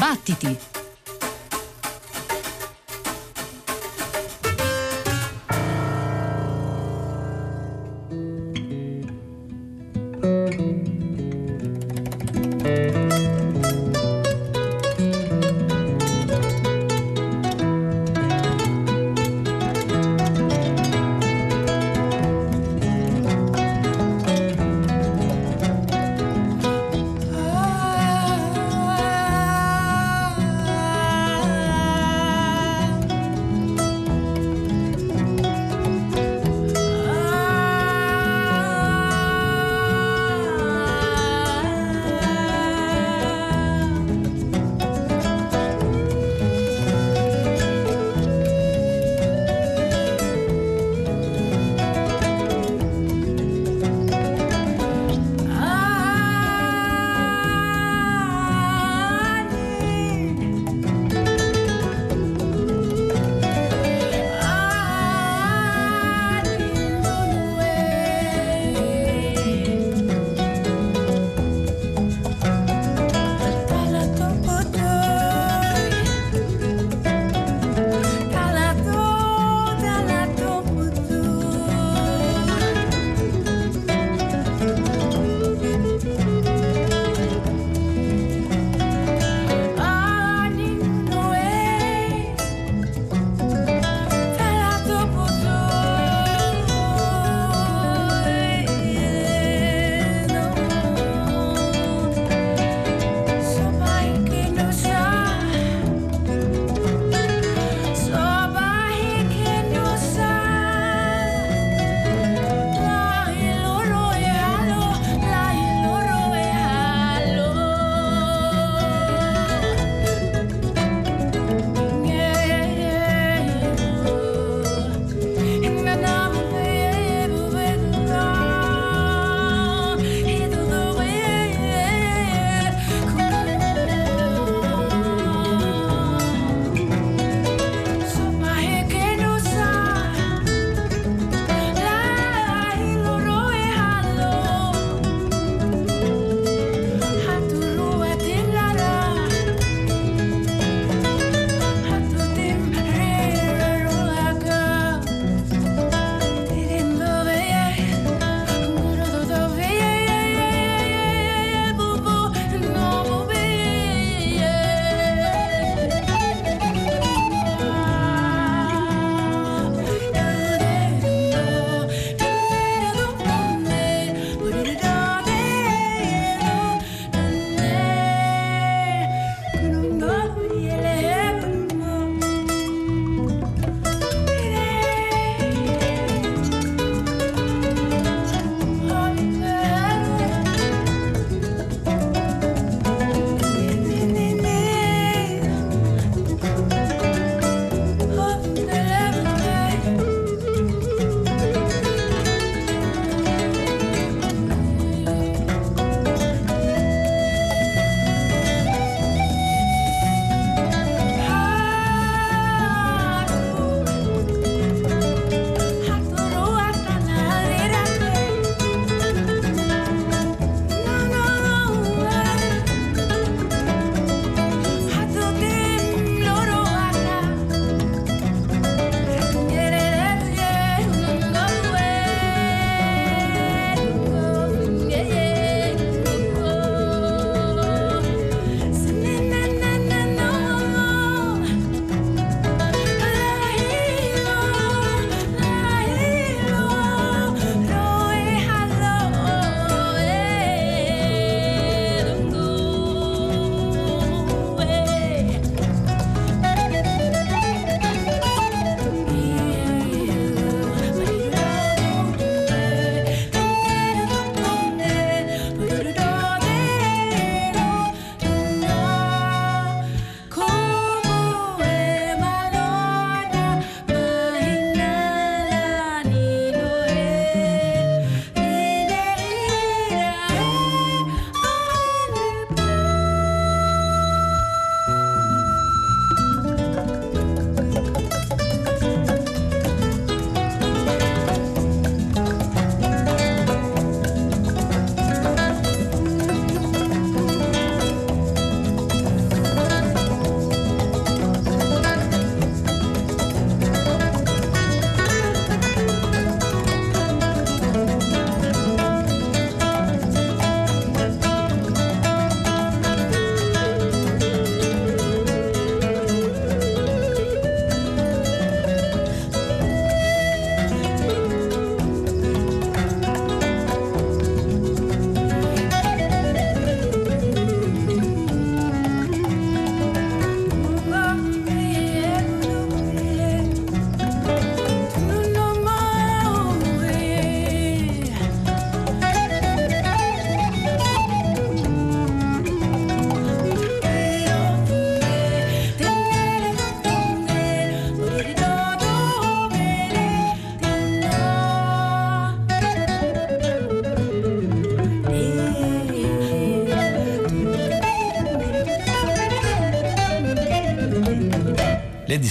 Battiti!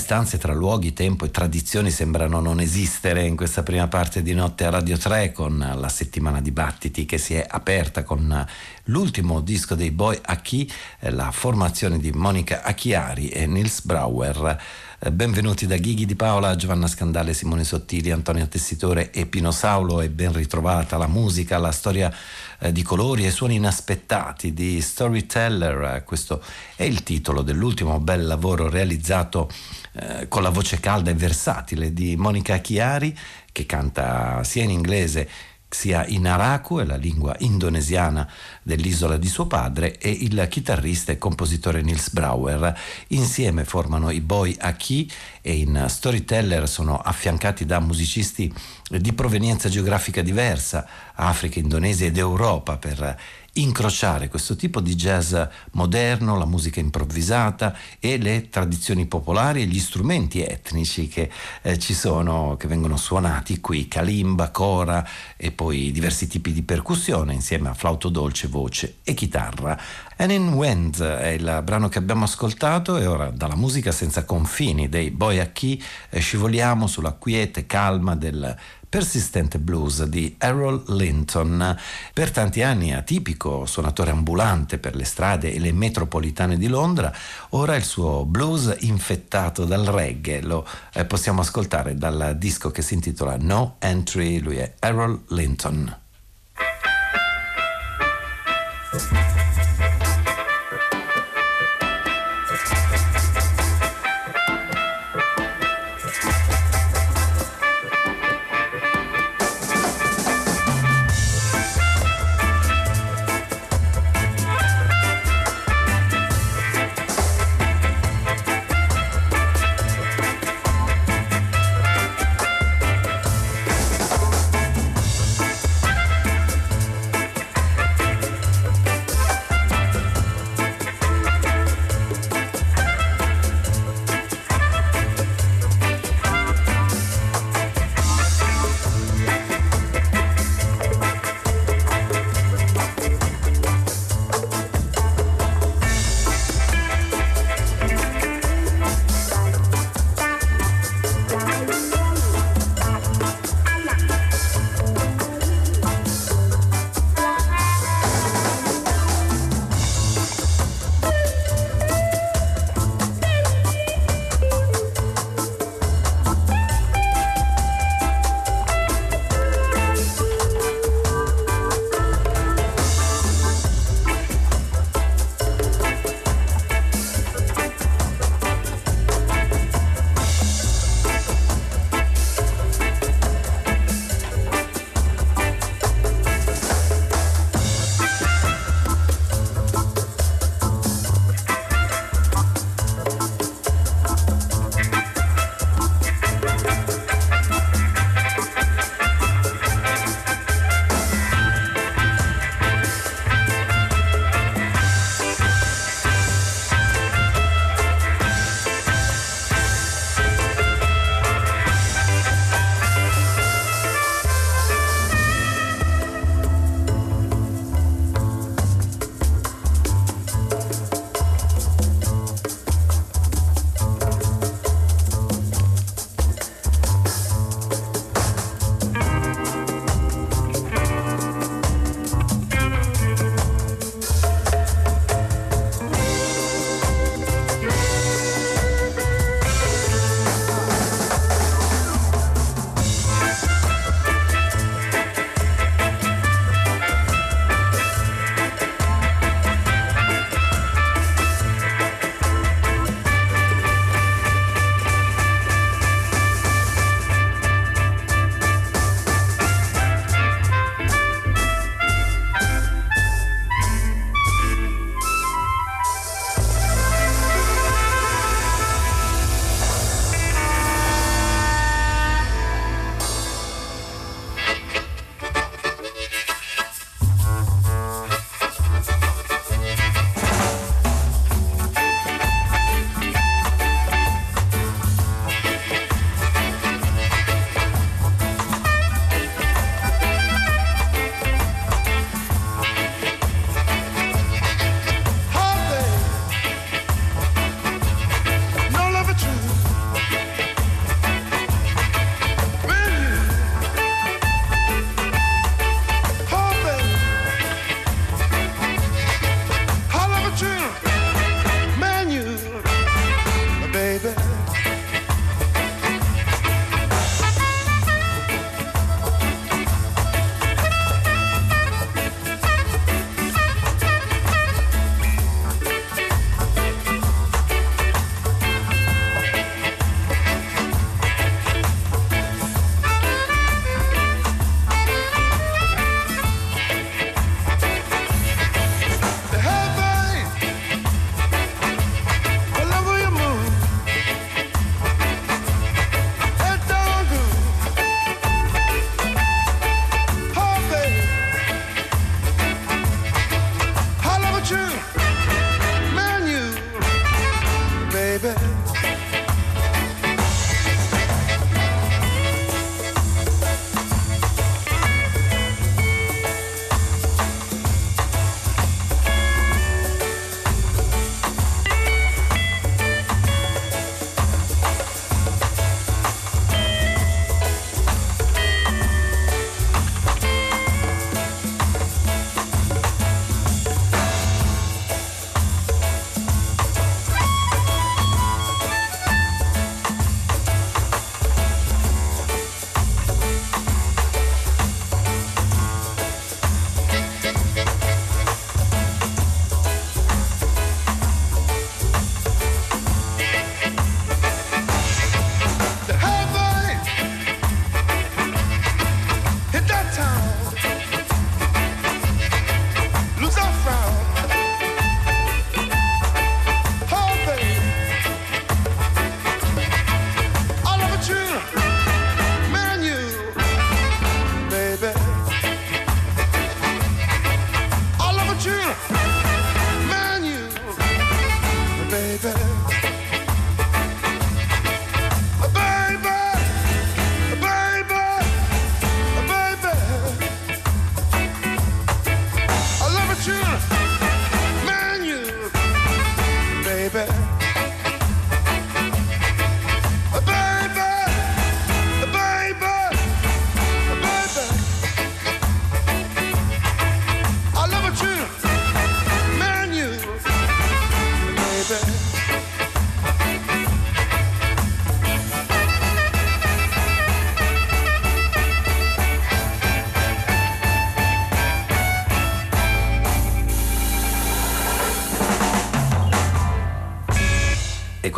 Distanze tra luoghi, tempo e tradizioni sembrano non esistere in questa prima parte di notte a Radio 3 con la settimana dibattiti che si è aperta con l'ultimo disco dei Boy Aki, eh, la formazione di Monica Acchiari e Nils Brauer. Eh, benvenuti da Ghighi di Paola, Giovanna Scandale, Simone Sottili, Antonio Tessitore e Pino Saulo e ben ritrovata la musica, la storia eh, di colori e suoni inaspettati di Storyteller. Questo è il titolo dell'ultimo bel lavoro realizzato eh, con la voce calda e versatile di Monica Chiari che canta sia in inglese sia in Araku, è la lingua indonesiana dell'isola di suo padre, e il chitarrista e compositore Nils Brauer. Insieme formano i Boy Aki e in Storyteller sono affiancati da musicisti di provenienza geografica diversa, Africa, Indonesia ed Europa, per incrociare questo tipo di jazz moderno, la musica improvvisata e le tradizioni popolari e gli strumenti etnici che eh, ci sono, che vengono suonati qui, kalimba, cora e poi diversi tipi di percussione insieme a flauto dolce, voce e chitarra. And in Wind è il brano che abbiamo ascoltato e ora dalla musica senza confini dei Boy Aki eh, scivoliamo sulla quiete calma del persistente blues di Errol Linton. Per tanti anni atipico suonatore ambulante per le strade e le metropolitane di Londra, ora il suo blues infettato dal reggae lo eh, possiamo ascoltare dal disco che si intitola No Entry, lui è Errol Linton.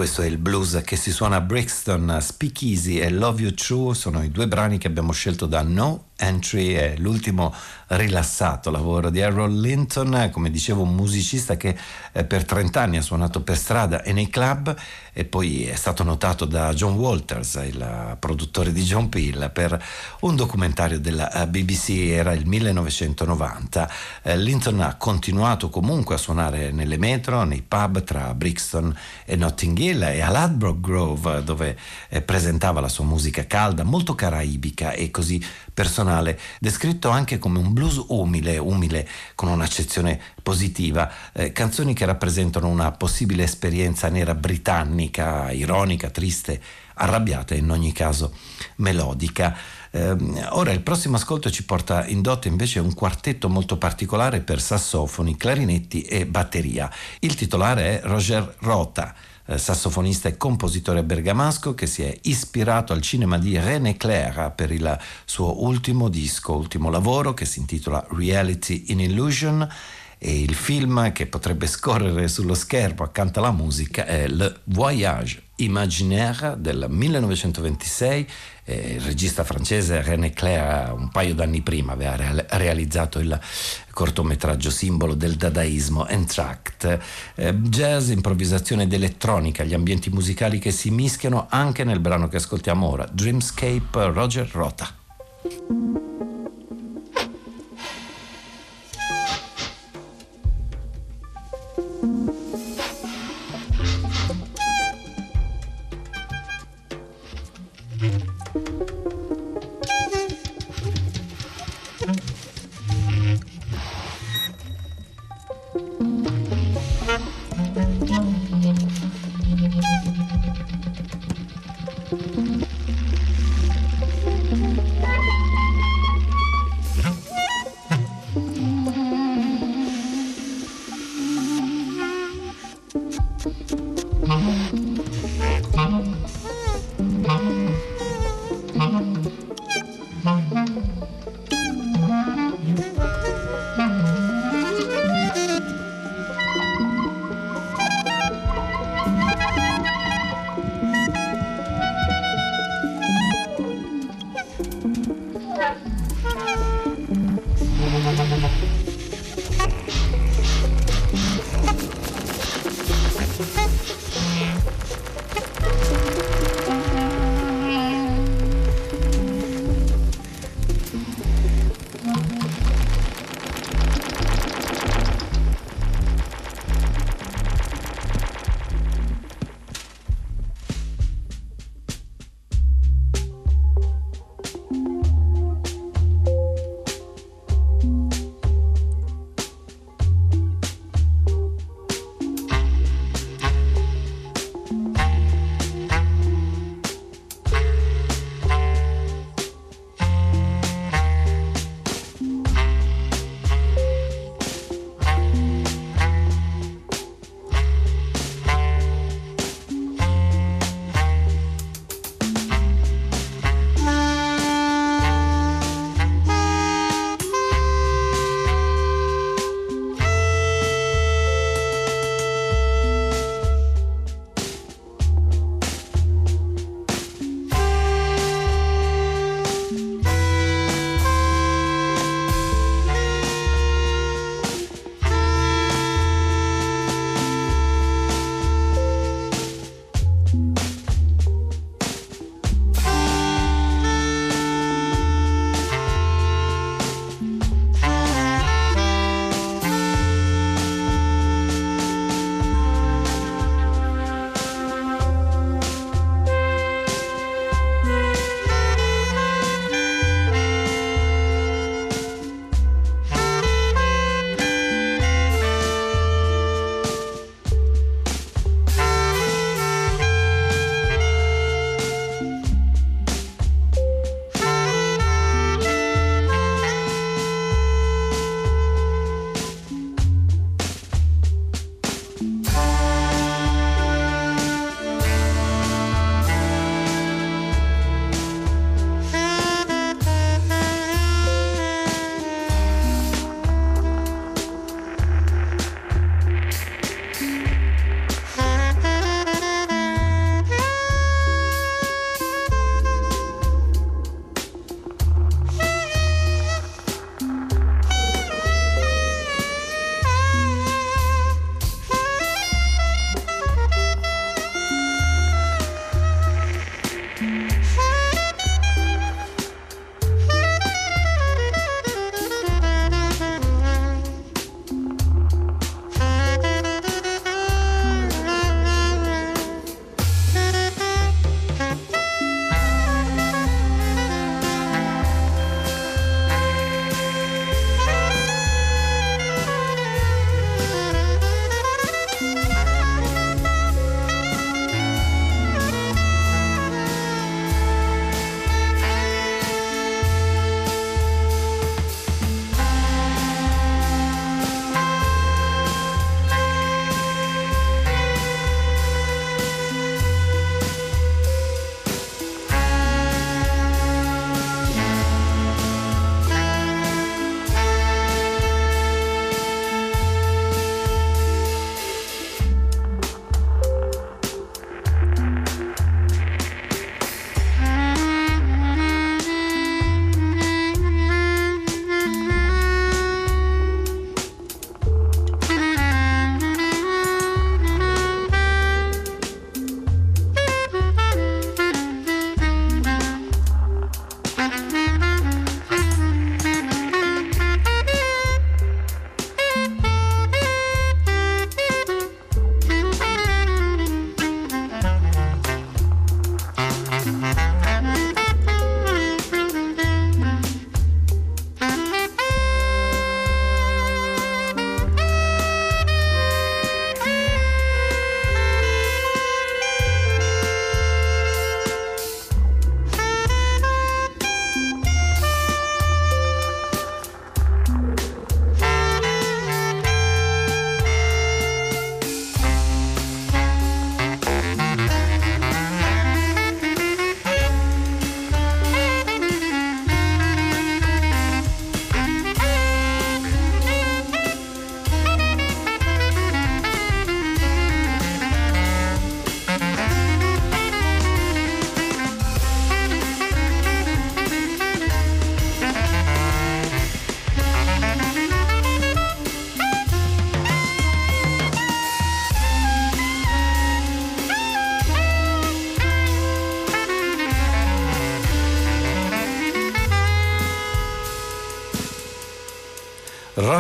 Questo è il blues che si suona a Brixton, Speakeasy e Love You True. Sono i due brani che abbiamo scelto da No Entry è l'ultimo rilassato lavoro di Harold Linton, come dicevo un musicista che eh, per 30 anni ha suonato per strada e nei club e poi è stato notato da John Walters, il produttore di John Peel, per un documentario della eh, BBC, era il 1990. Eh, Linton ha continuato comunque a suonare nelle metro, nei pub tra Brixton e Notting Hill e a Ladbroke Grove dove presentava la sua musica calda, molto caraibica e così personale, descritto anche come un blues umile, umile con un'accezione positiva, eh, canzoni che rappresentano una possibile esperienza nera britannica, ironica, triste, arrabbiata e in ogni caso melodica. Eh, ora il prossimo ascolto ci porta in dote invece un quartetto molto particolare per sassofoni, clarinetti e batteria. Il titolare è Roger Rota eh, sassofonista e compositore bergamasco che si è ispirato al cinema di René Clair per il suo ultimo disco, ultimo lavoro che si intitola Reality in Illusion e il film che potrebbe scorrere sullo schermo accanto alla musica è Le Voyage Imaginaire del 1926 eh, il regista francese René Clair un paio d'anni prima aveva re- realizzato il cortometraggio simbolo del dadaismo Entract eh, jazz, improvvisazione ed elettronica gli ambienti musicali che si mischiano anche nel brano che ascoltiamo ora Dreamscape Roger Rota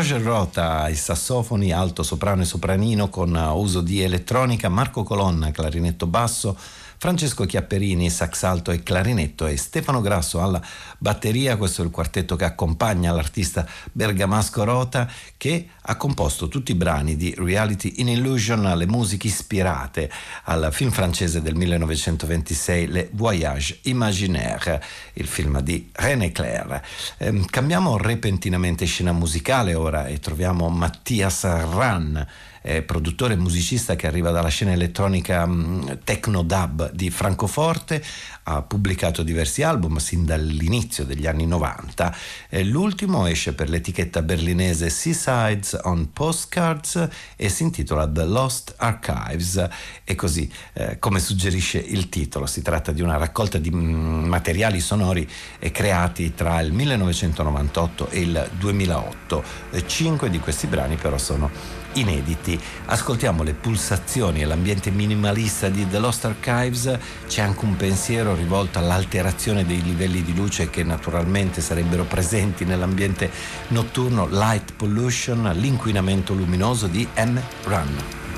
Roger Rota ai sassofoni, alto, soprano e sopranino con uso di elettronica, Marco Colonna, clarinetto basso, Francesco Chiapperini, sax alto e clarinetto e Stefano Grasso alla batteria. Questo è il quartetto che accompagna l'artista bergamasco Rota che ha composto tutti i brani di Reality in Illusion, le musiche ispirate al film francese del 1926 Le Voyage Imaginaire, il film di René Clair. Eh, cambiamo repentinamente scena musicale ora e troviamo Mattias Ran eh, produttore e musicista che arriva dalla scena elettronica mh, mm, techno dub di Francoforte, ha pubblicato diversi album sin dall'inizio degli anni 90. Eh, l'ultimo esce per l'etichetta berlinese Seasides on Postcards e si intitola The Lost Archives e così eh, come suggerisce il titolo si tratta di una raccolta di mm, materiali sonori creati tra il 1998 e il 2008. Eh, cinque di questi brani però sono inediti. Ascoltiamo le pulsazioni e l'ambiente minimalista di The Lost Archives, c'è anche un pensiero rivolto all'alterazione dei livelli di luce che naturalmente sarebbero presenti nell'ambiente notturno, light pollution, l'inquinamento luminoso di M. Run.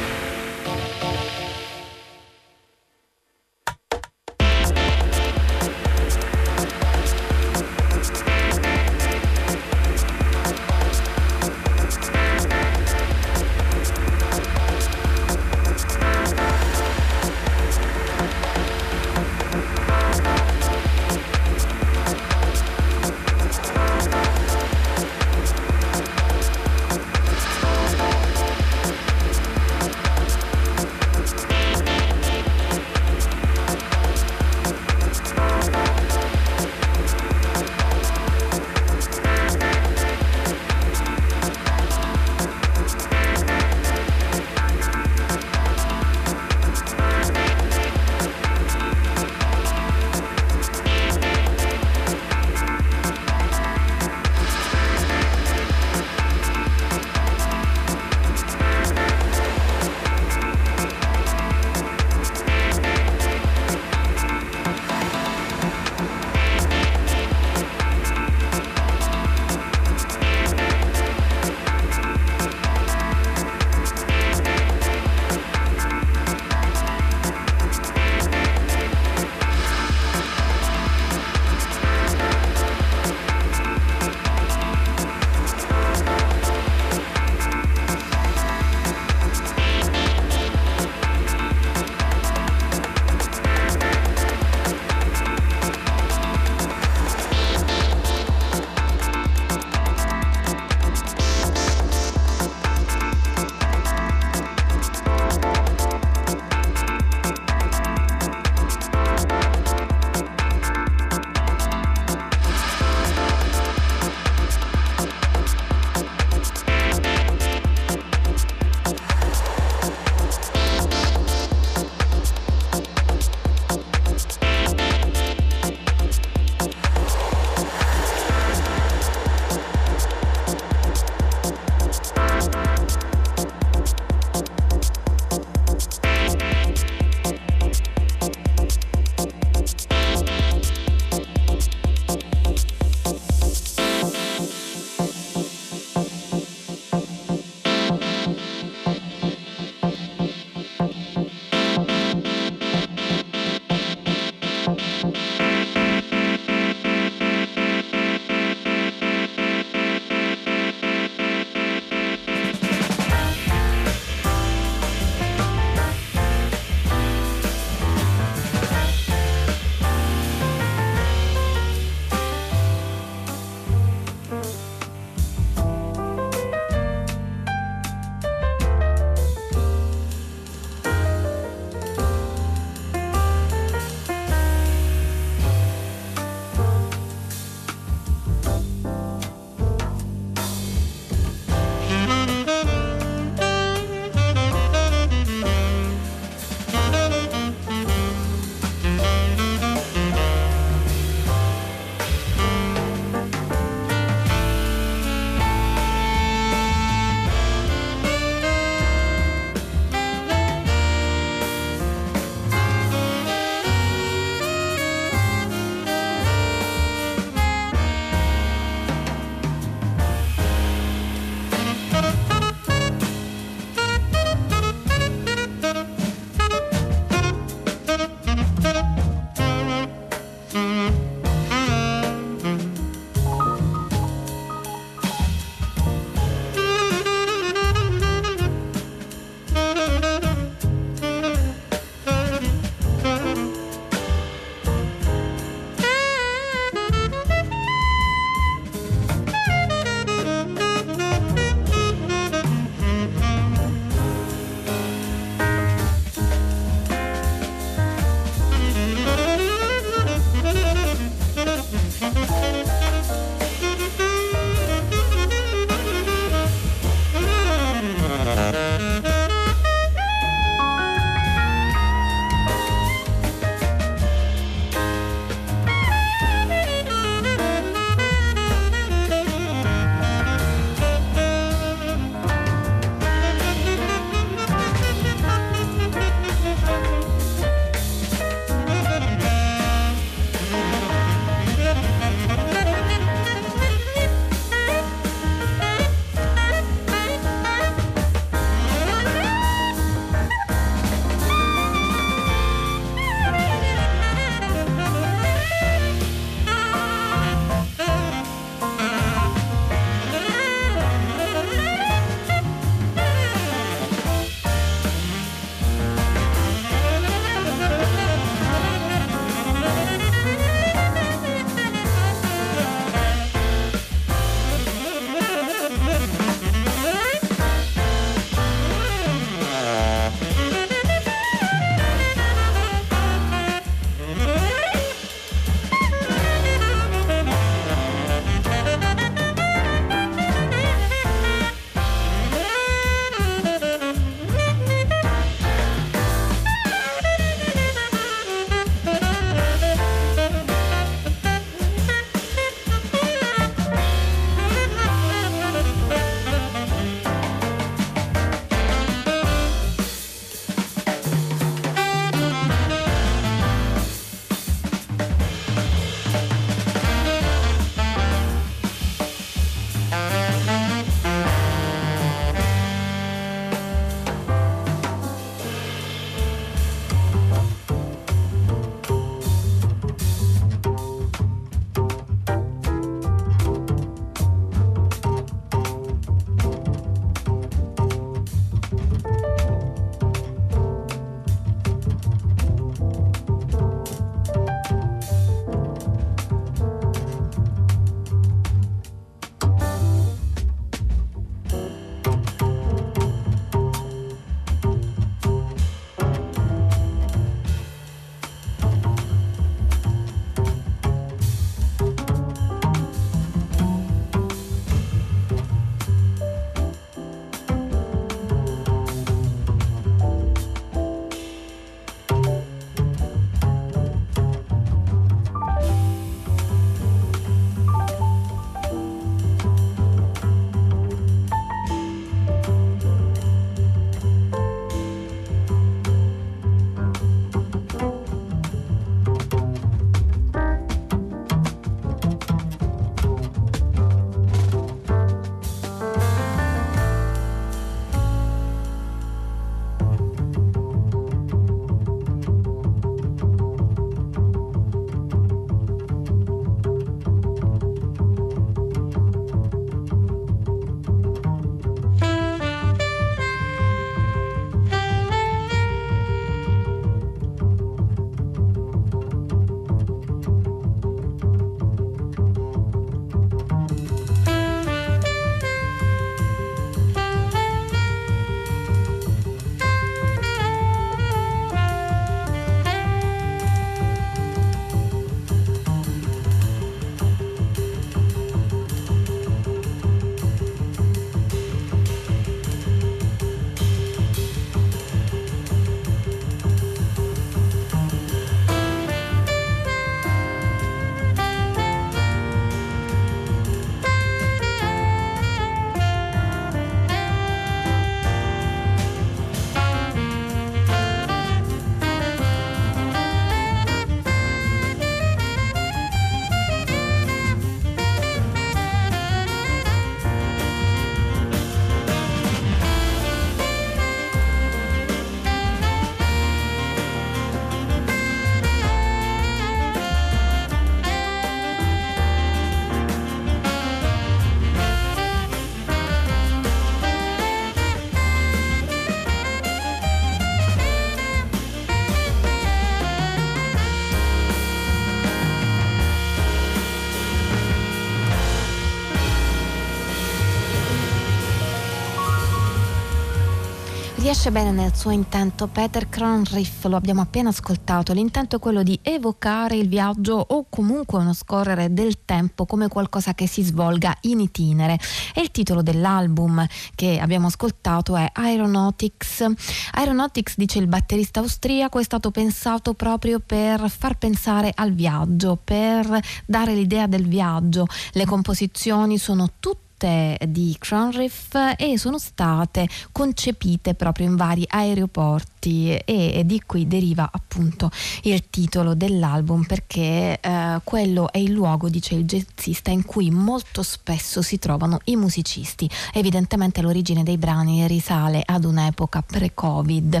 Riesce bene nel suo intento Peter Cronriff, lo abbiamo appena ascoltato. L'intento è quello di evocare il viaggio o comunque uno scorrere del tempo come qualcosa che si svolga in itinere. E il titolo dell'album che abbiamo ascoltato è Aeronautics. Aeronautics, dice il batterista austriaco, è stato pensato proprio per far pensare al viaggio, per dare l'idea del viaggio. Le composizioni sono tutte tutte di Cronriff e sono state concepite proprio in vari aeroporti e di qui deriva appunto il titolo dell'album perché eh, quello è il luogo, dice il jazzista, in cui molto spesso si trovano i musicisti. Evidentemente l'origine dei brani risale ad un'epoca pre-Covid.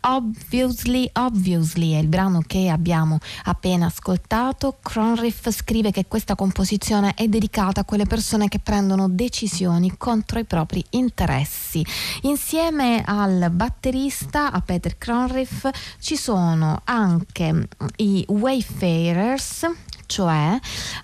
Obviously, Obviously è il brano che abbiamo appena ascoltato. Cronriff scrive che questa composizione è dedicata a quelle persone che prendono decisioni contro i propri interessi. Insieme al batterista, a Peter Cronriff, ci sono anche i Wayfarers cioè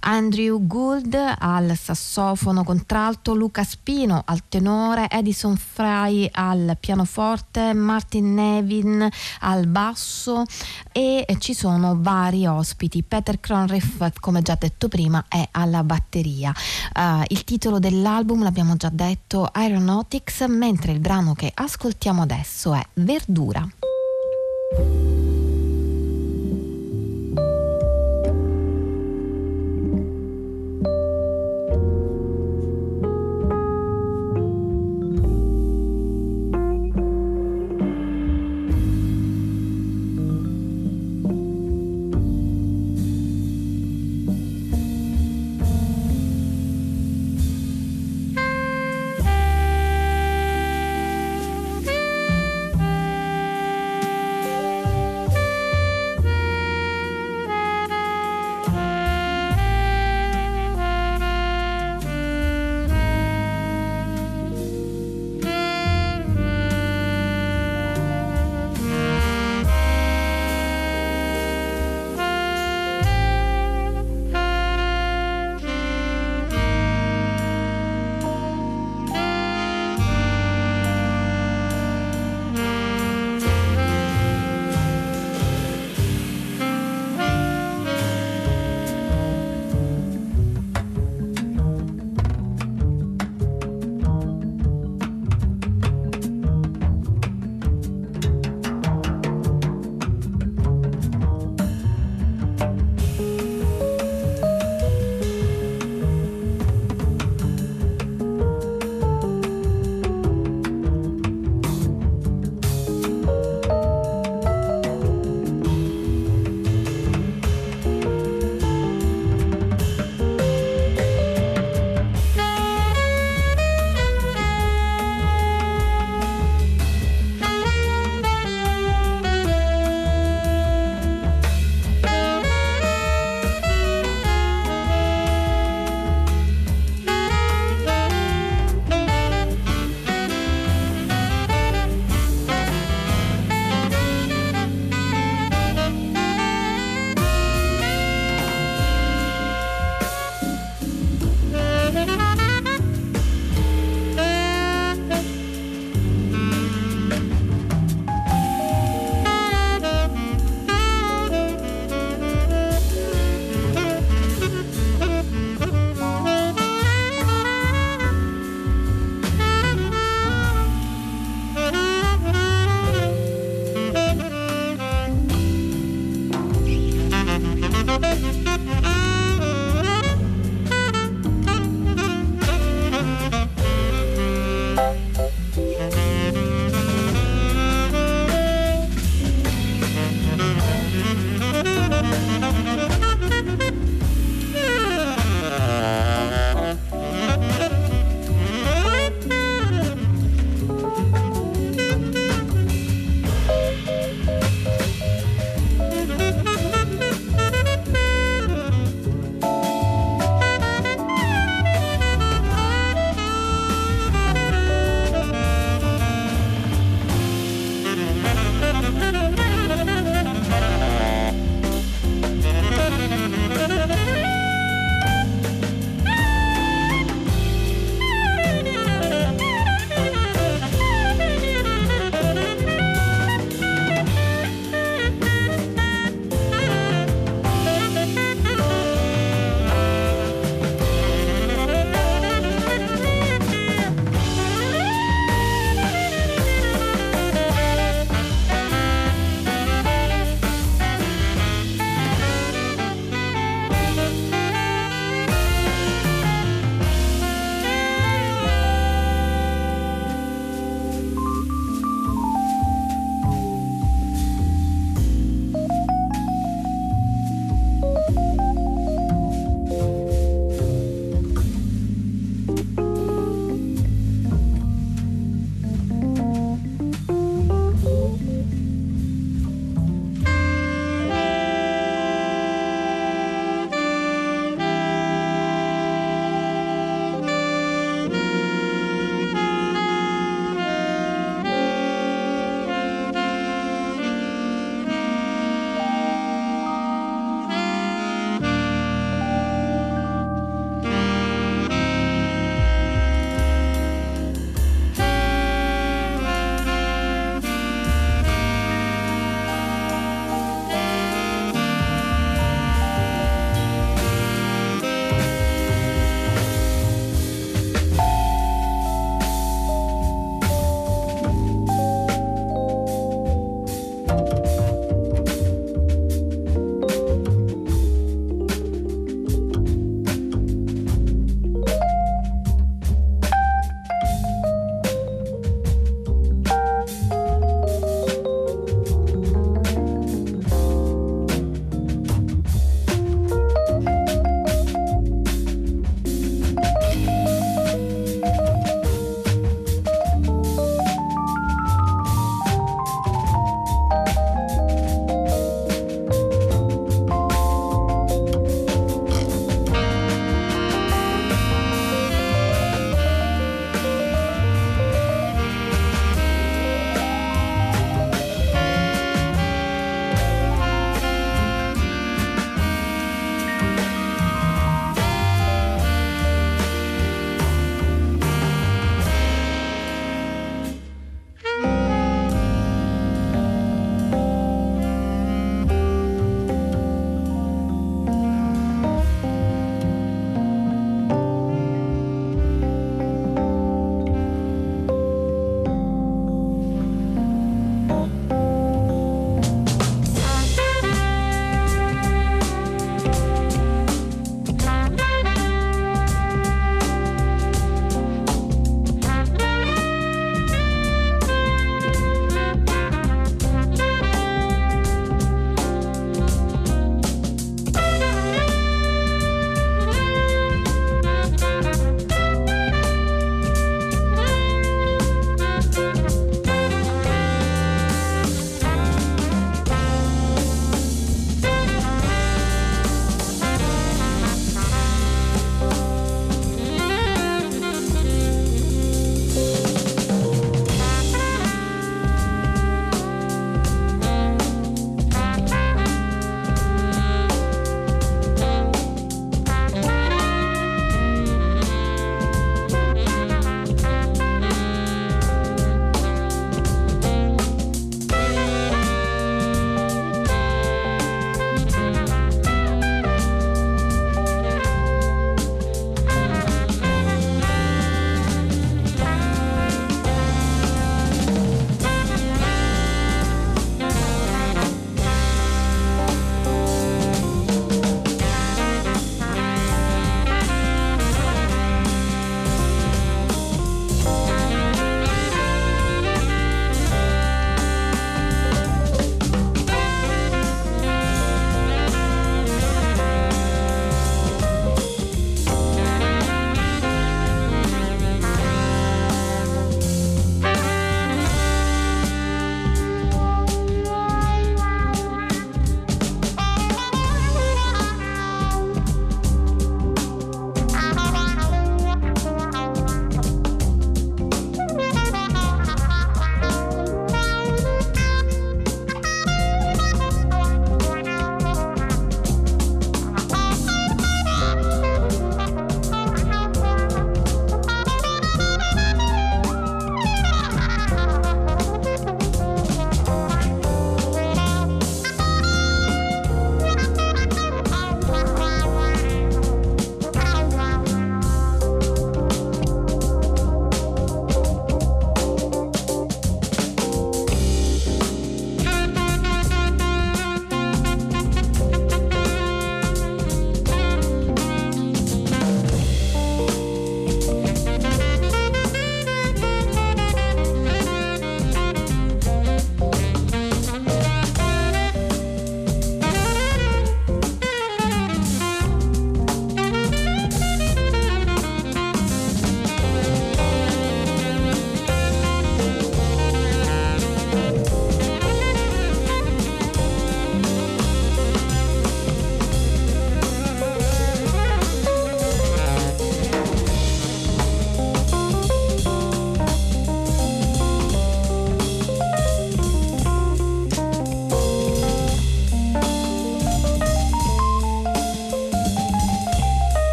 Andrew Gould al sassofono contralto, Luca Spino al tenore, Edison Fry al pianoforte, Martin Nevin al basso e ci sono vari ospiti. Peter Cronriff, come già detto prima, è alla batteria. Uh, il titolo dell'album l'abbiamo già detto, Aeronautics, mentre il brano che ascoltiamo adesso è Verdura.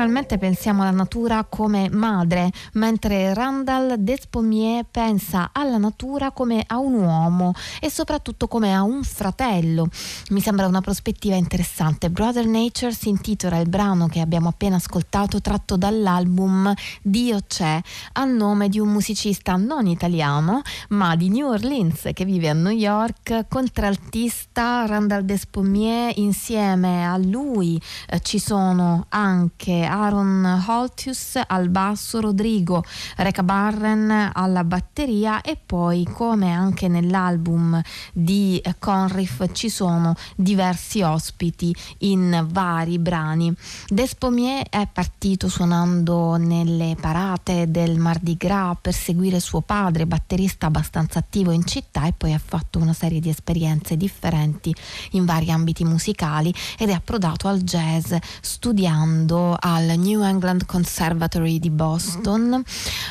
Generalmente pensiamo alla natura come madre, mentre Randall Despommier pensa alla natura come a un uomo e soprattutto come a un fratello. Mi sembra una prospettiva interessante. Brother Nature si intitola il brano che abbiamo appena ascoltato tratto dall'album Dio c'è a nome di un musicista non italiano ma di New Orleans che vive a New York, contraltista Randall Despommier insieme a lui eh, ci sono anche Aaron Holtius al basso, Rodrigo Recabarren alla batteria e poi come anche nell'album di Conriff ci sono diversi ospiti in vari brani. Despomier è partito suonando nelle parate del Mardi Gras per seguire suo padre, batterista abbastanza attivo in città e poi ha fatto una serie di esperienze differenti in vari ambiti musicali ed è approdato al jazz studiando al New England Conservatory di Boston.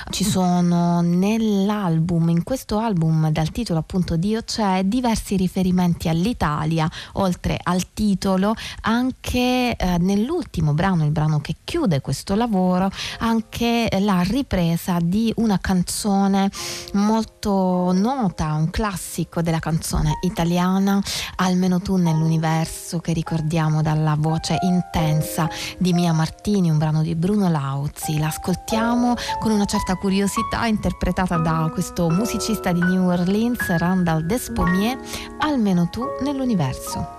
Ci sono nell'album, in questo album dal titolo appunto Dio c'è, diversi riferimenti all'Italia, oltre al titolo anche eh, nell'ultimo brano, il brano che chiude questo lavoro, anche la ripresa di una canzone molto nota, un classico della canzone italiana, Almeno tu nell'universo, che ricordiamo dalla voce intensa di Mia Martini, un brano di Bruno Lauzi. L'ascoltiamo con una certa curiosità, interpretata da questo musicista di New Orleans, Randall Despommier, Almeno tu nell'universo.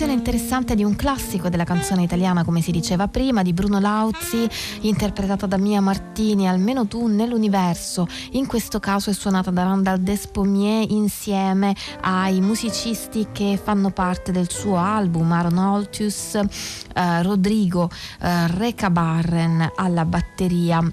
Versione interessante di un classico della canzone italiana, come si diceva prima, di Bruno Lauzi, interpretata da Mia Martini, Almeno tu nell'universo. In questo caso è suonata da Randall Despommier insieme ai musicisti che fanno parte del suo album, Aaron Altius, eh, Rodrigo eh, Recabarren alla batteria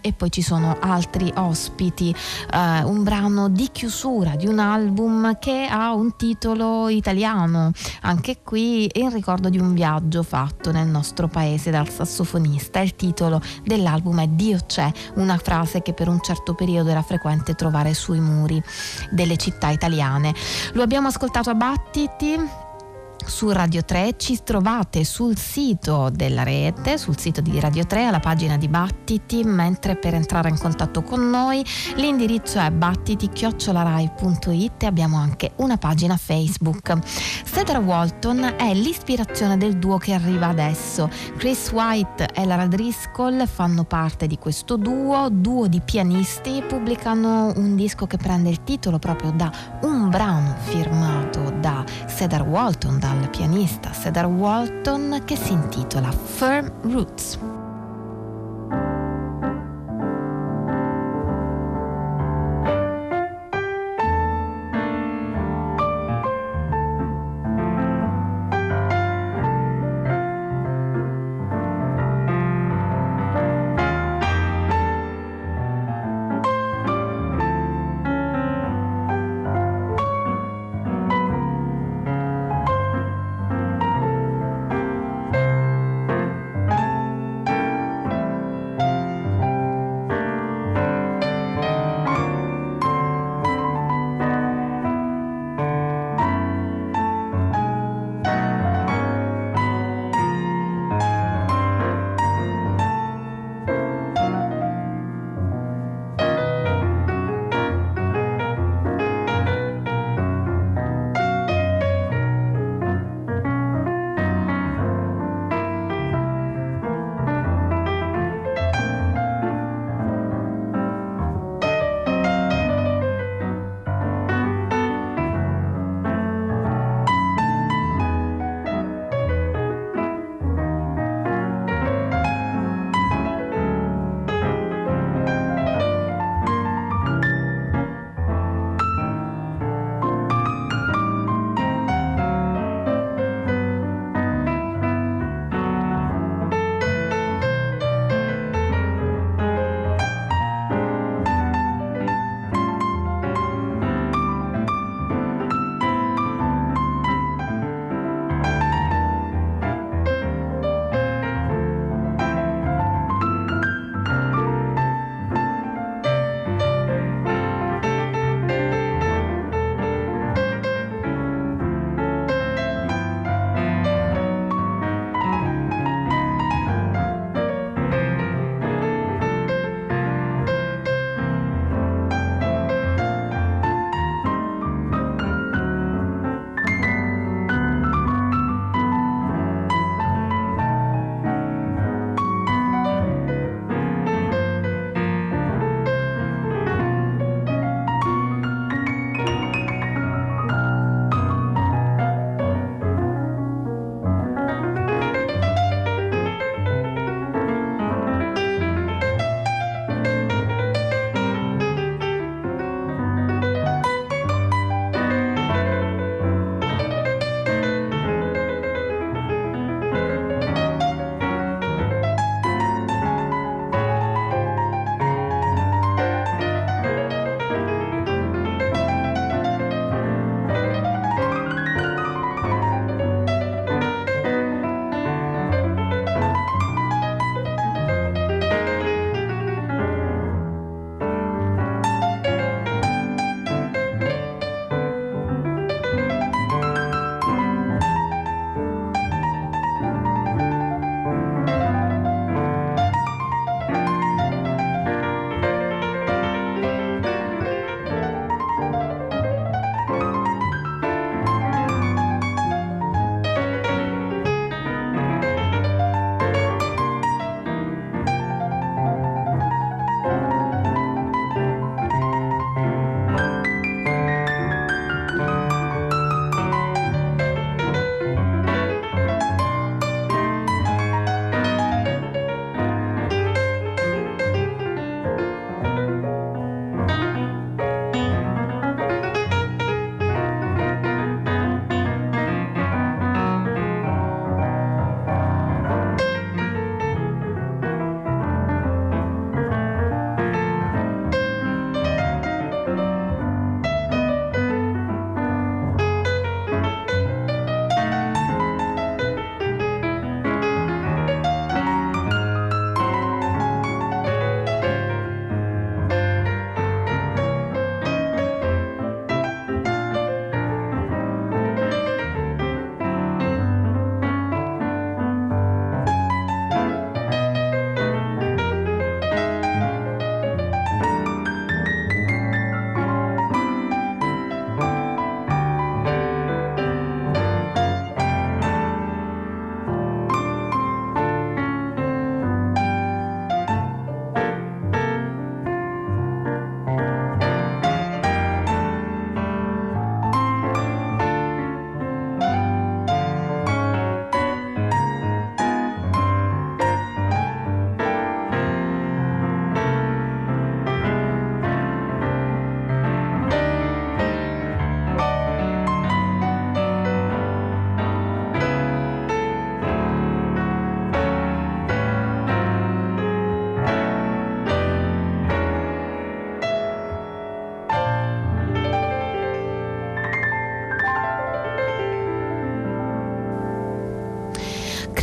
e poi ci sono altri ospiti. Eh, un brano di chiusura di un album che ha un titolo italiano, anche qui in ricordo di un viaggio fatto nel nostro paese dal sassofonista. Il titolo dell'album è Dio c'è, una frase che per un certo periodo era frequente trovare sui muri delle città italiane. Lo abbiamo ascoltato a Battiti su Radio 3, ci trovate sul sito della rete, sul sito di Radio 3, alla pagina Dibattiti, mentre per entrare in contatto con noi l'indirizzo è battiti-rai.it e abbiamo anche una pagina Facebook. Cedar Walton è l'ispirazione del duo che arriva adesso. Chris White e Lara Driscoll fanno parte di questo duo, duo di pianisti, pubblicano un disco che prende il titolo proprio da un brano firmato da Cedar Walton, dal dal pianista Cedar Walton che si intitola Firm Roots.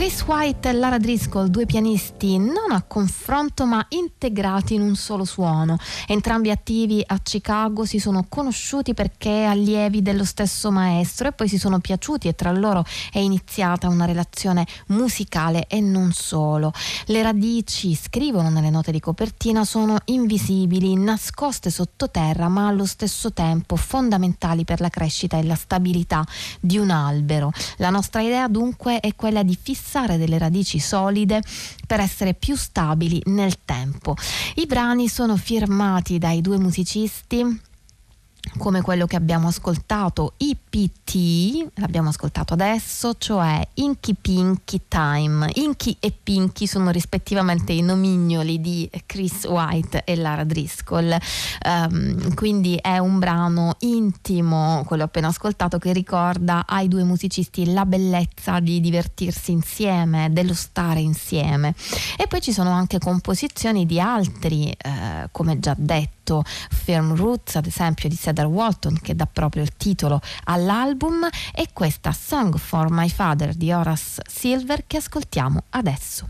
Chris White e Lara Driscoll, due pianisti non a confronto ma integrati in un solo suono. Entrambi attivi a Chicago si sono conosciuti perché allievi dello stesso maestro e poi si sono piaciuti e tra loro è iniziata una relazione musicale e non solo. Le radici, scrivono nelle note di copertina, sono invisibili, nascoste sottoterra ma allo stesso tempo fondamentali per la crescita e la stabilità di un albero. La nostra idea dunque è quella di fissare fissare delle radici solide per essere più stabili nel tempo. I brani sono firmati dai due musicisti come quello che abbiamo ascoltato, IPT, l'abbiamo ascoltato adesso, cioè Inky Pinky Time. Inky e Pinky sono rispettivamente i nomignoli di Chris White e Lara Driscoll, um, quindi è un brano intimo, quello appena ascoltato, che ricorda ai due musicisti la bellezza di divertirsi insieme, dello stare insieme. E poi ci sono anche composizioni di altri, eh, come già detto, Firm Roots, ad esempio di Cedar Walton, che dà proprio il titolo all'album, e questa Song for My Father di Horace Silver che ascoltiamo adesso.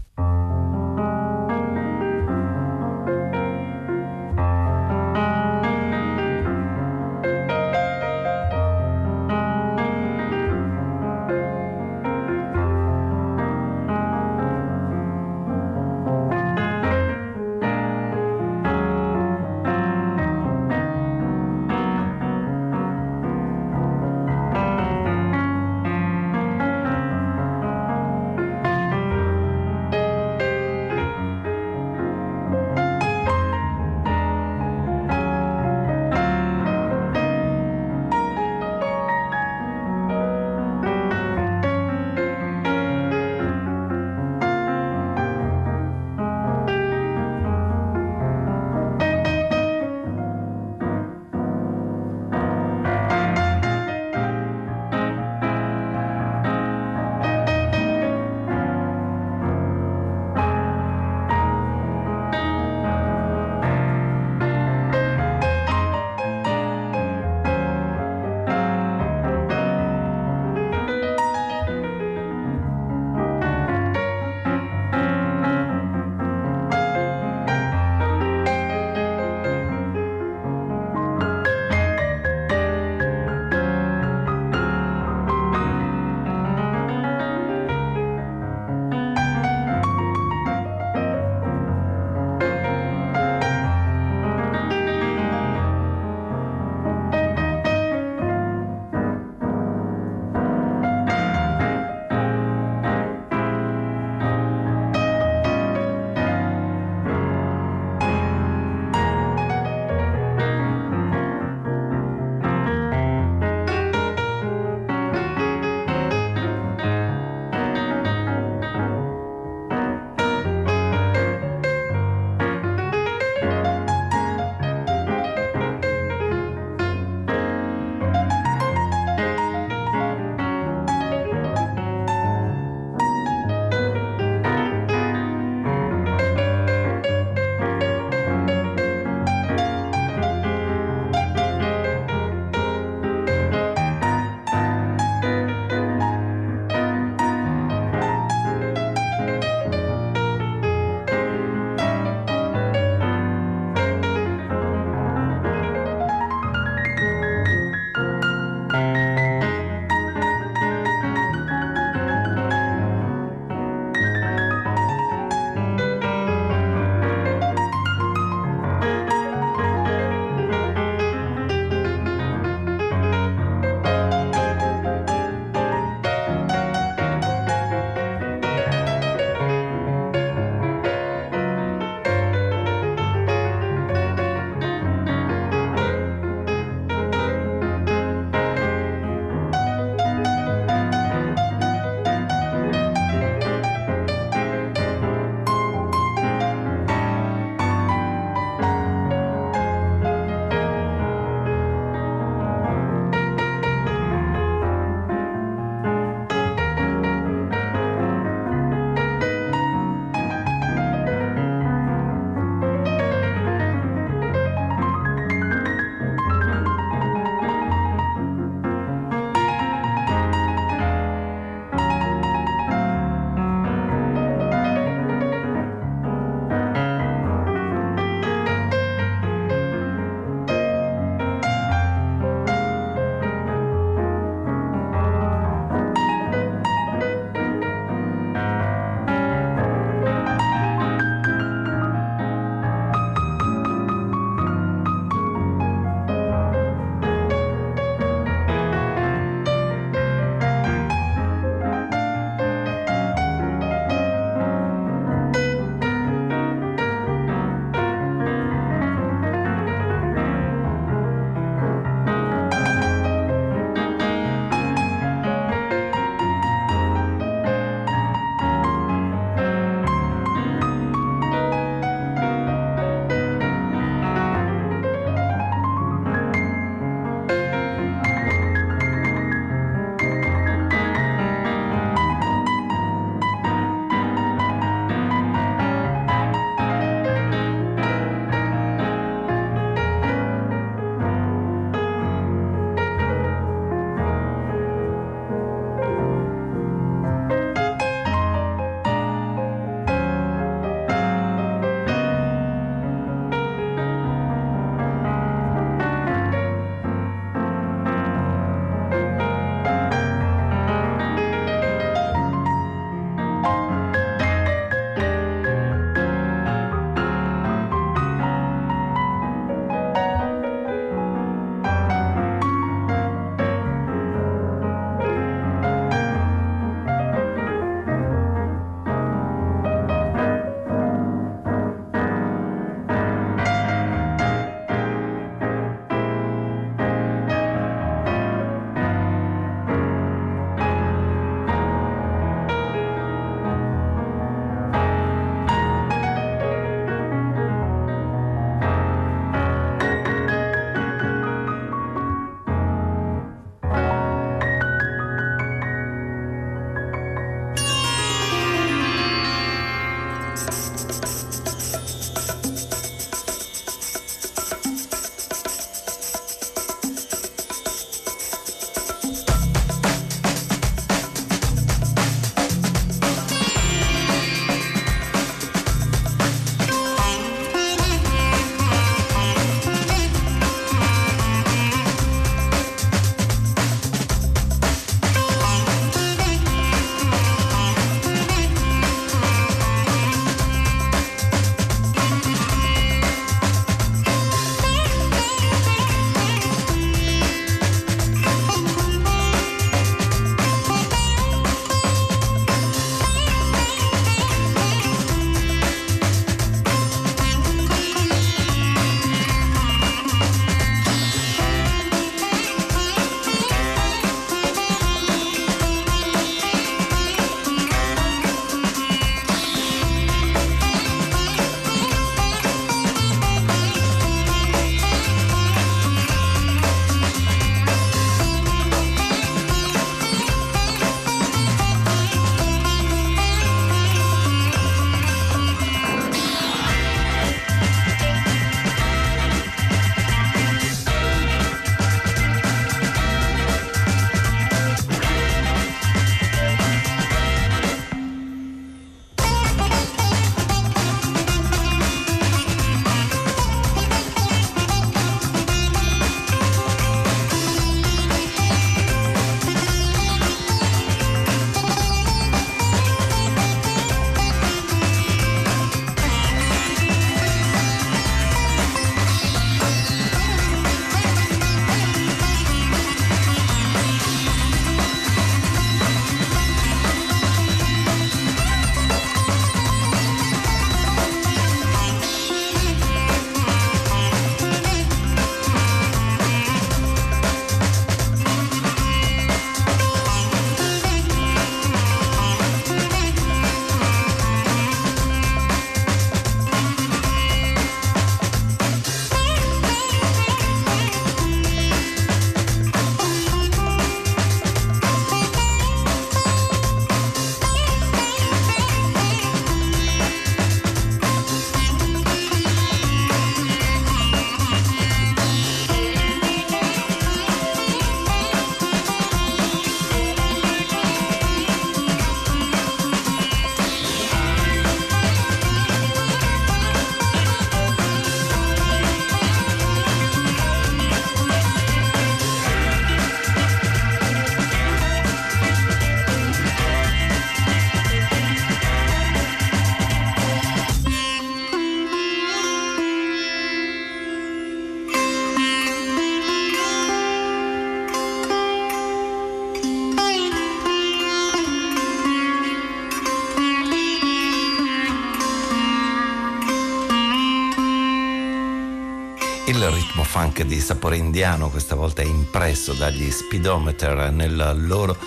Il ritmo funk di sapore indiano questa volta è impresso dagli Speedometer nel loro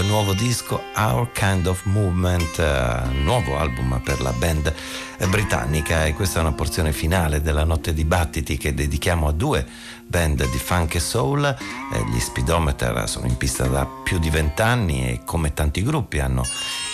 nuovo disco Our Kind of Movement, eh, nuovo album per la band britannica e questa è una porzione finale della notte di battiti che dedichiamo a due band di funk e soul. Eh, gli Speedometer sono in pista da più di vent'anni e come tanti gruppi hanno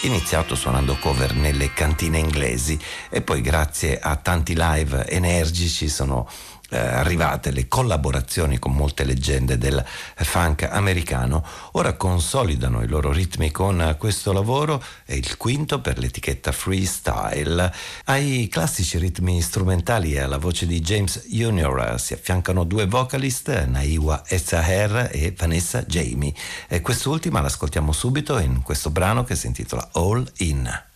iniziato suonando cover nelle cantine inglesi e poi grazie a tanti live energici sono eh, arrivate le collaborazioni con molte leggende del funk americano, ora consolidano i loro ritmi con questo lavoro, è il quinto per l'etichetta freestyle. Ai classici ritmi strumentali e alla voce di James Jr. si affiancano due vocalist, Naiwa Ezaher e Vanessa Jamie. E quest'ultima l'ascoltiamo subito in questo brano che si intitola All In.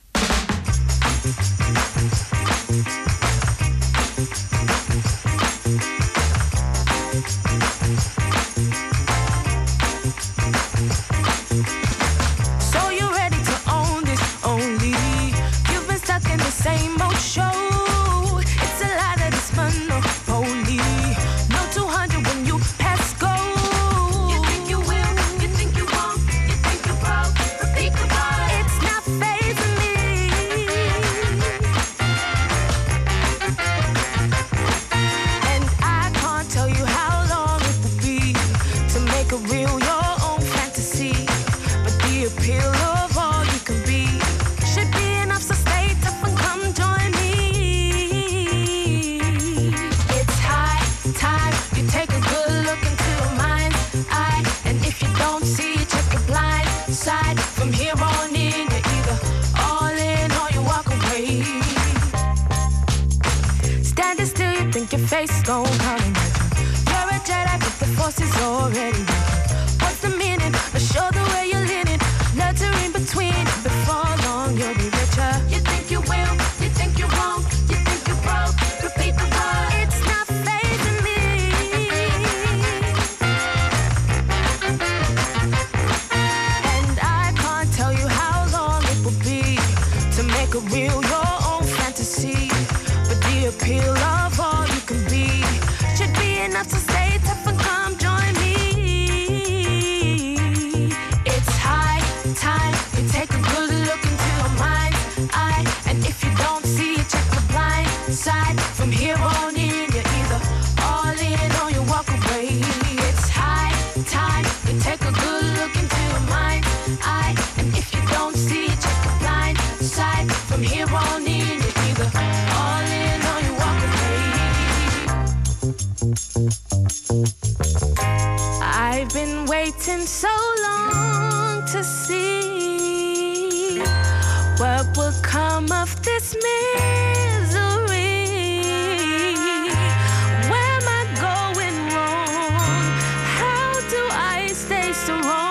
so hard.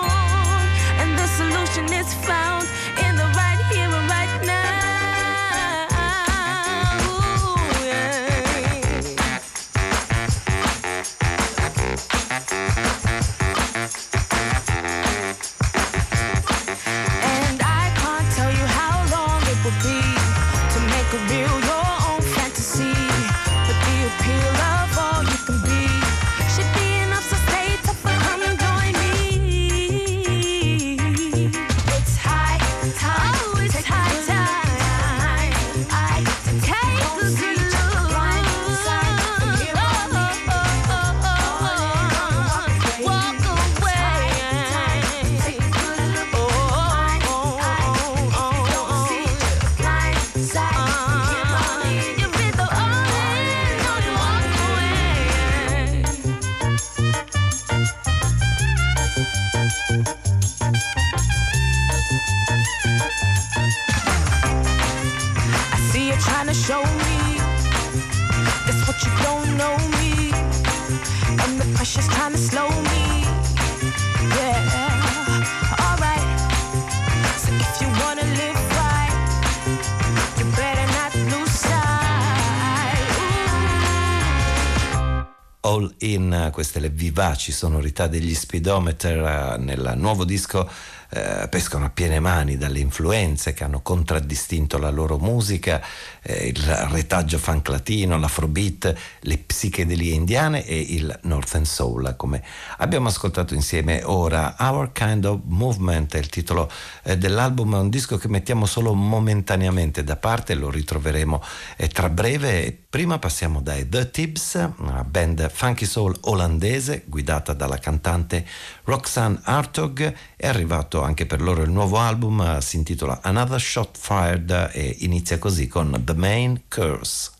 Queste le vivaci sonorità degli speedometer eh, nel nuovo disco eh, pescano a piene mani dalle influenze che hanno contraddistinto la loro musica, eh, il retaggio funk latino, l'afrobeat, le psichedelie indiane e il northern soul, come abbiamo ascoltato insieme ora. Our Kind of Movement è il titolo eh, dell'album, è un disco che mettiamo solo momentaneamente da parte, lo ritroveremo eh, tra breve. Prima passiamo dai The Tibbs, una band funky soul olandese guidata dalla cantante Roxanne Hartog. È arrivato anche per loro il nuovo album, si intitola Another Shot Fired e inizia così con The the main course.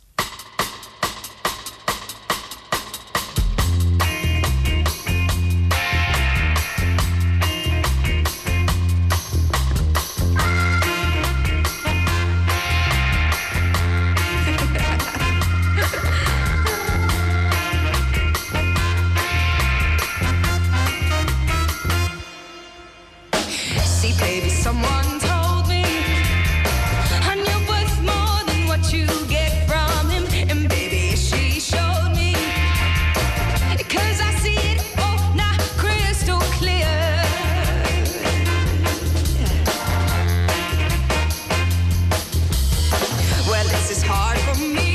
is hard for me.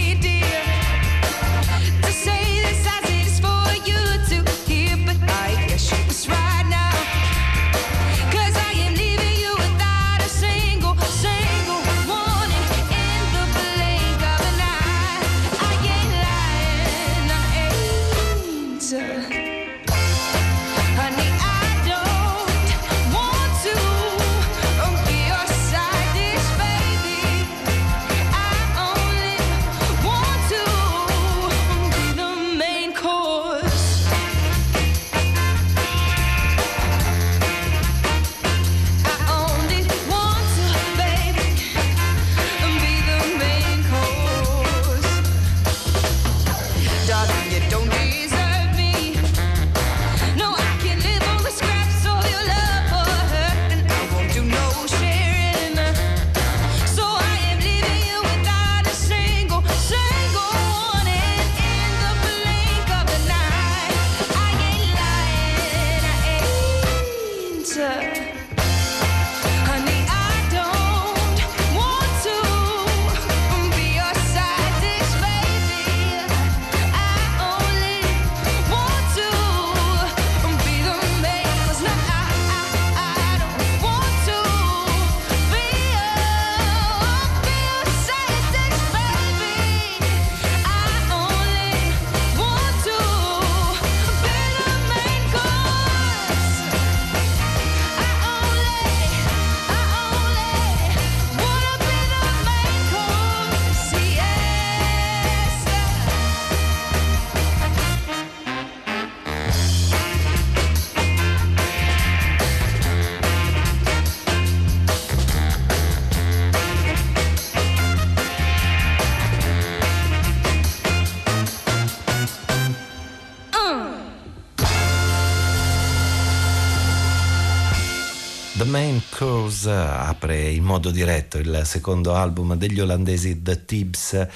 Apre in modo diretto il secondo album degli olandesi The Tibbs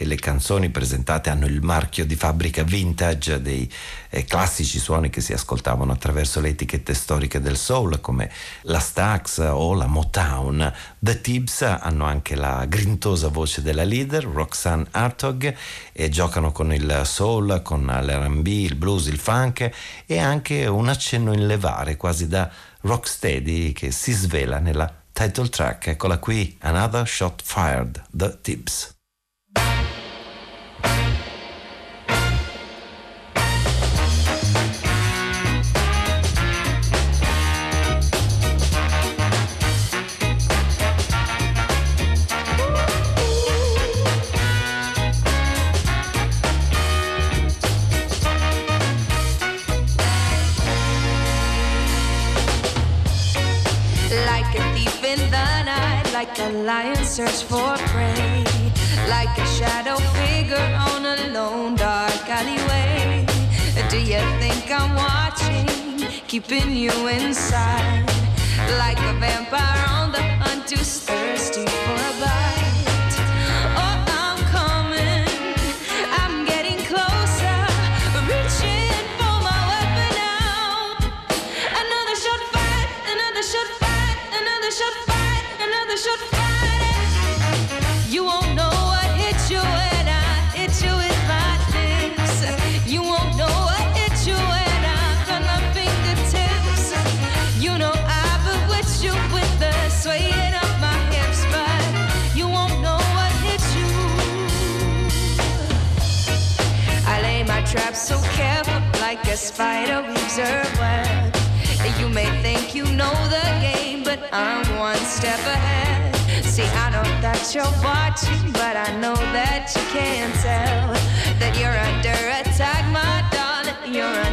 e le canzoni presentate hanno il marchio di fabbrica vintage dei eh, classici suoni che si ascoltavano attraverso le etichette storiche del soul come la Stax o la Motown. The Tibbs hanno anche la grintosa voce della leader Roxanne Hartog e giocano con il soul, con l'R&B, il blues, il funk e anche un accenno in levare quasi da rocksteady che si svela nella title track. Eccola qui, Another Shot Fired, The Tips. Lion search for prey, like a shadow figure on a lone dark alleyway. Do you think I'm watching, keeping you inside, like a vampire on the hunt who's thirsty for a bite? Weaves. You may think you know the game, but I'm one step ahead. See, I know that you're watching, but I know that you can't tell that you're under attack, my darling. You're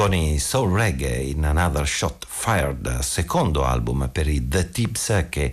suoni soul reggae in Another Shot Fired, secondo album per i The Tips che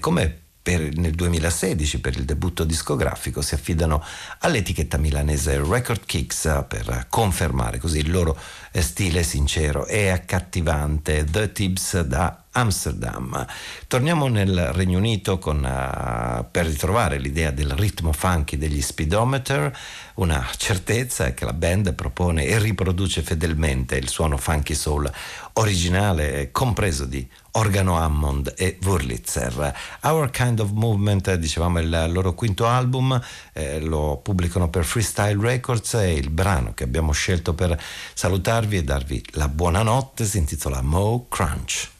come per, nel 2016 per il debutto discografico si affidano all'etichetta milanese Record Kicks per confermare così il loro stile sincero e accattivante The Tips da Amsterdam. Torniamo nel Regno Unito con, uh, per ritrovare l'idea del ritmo funky degli speedometer. Una certezza è che la band propone e riproduce fedelmente il suono funky soul originale, compreso di organo Hammond e Wurlitzer. Our Kind of Movement, dicevamo, è il loro quinto album, eh, lo pubblicano per Freestyle Records e il brano che abbiamo scelto per salutarvi e darvi la buonanotte si intitola Mo Crunch.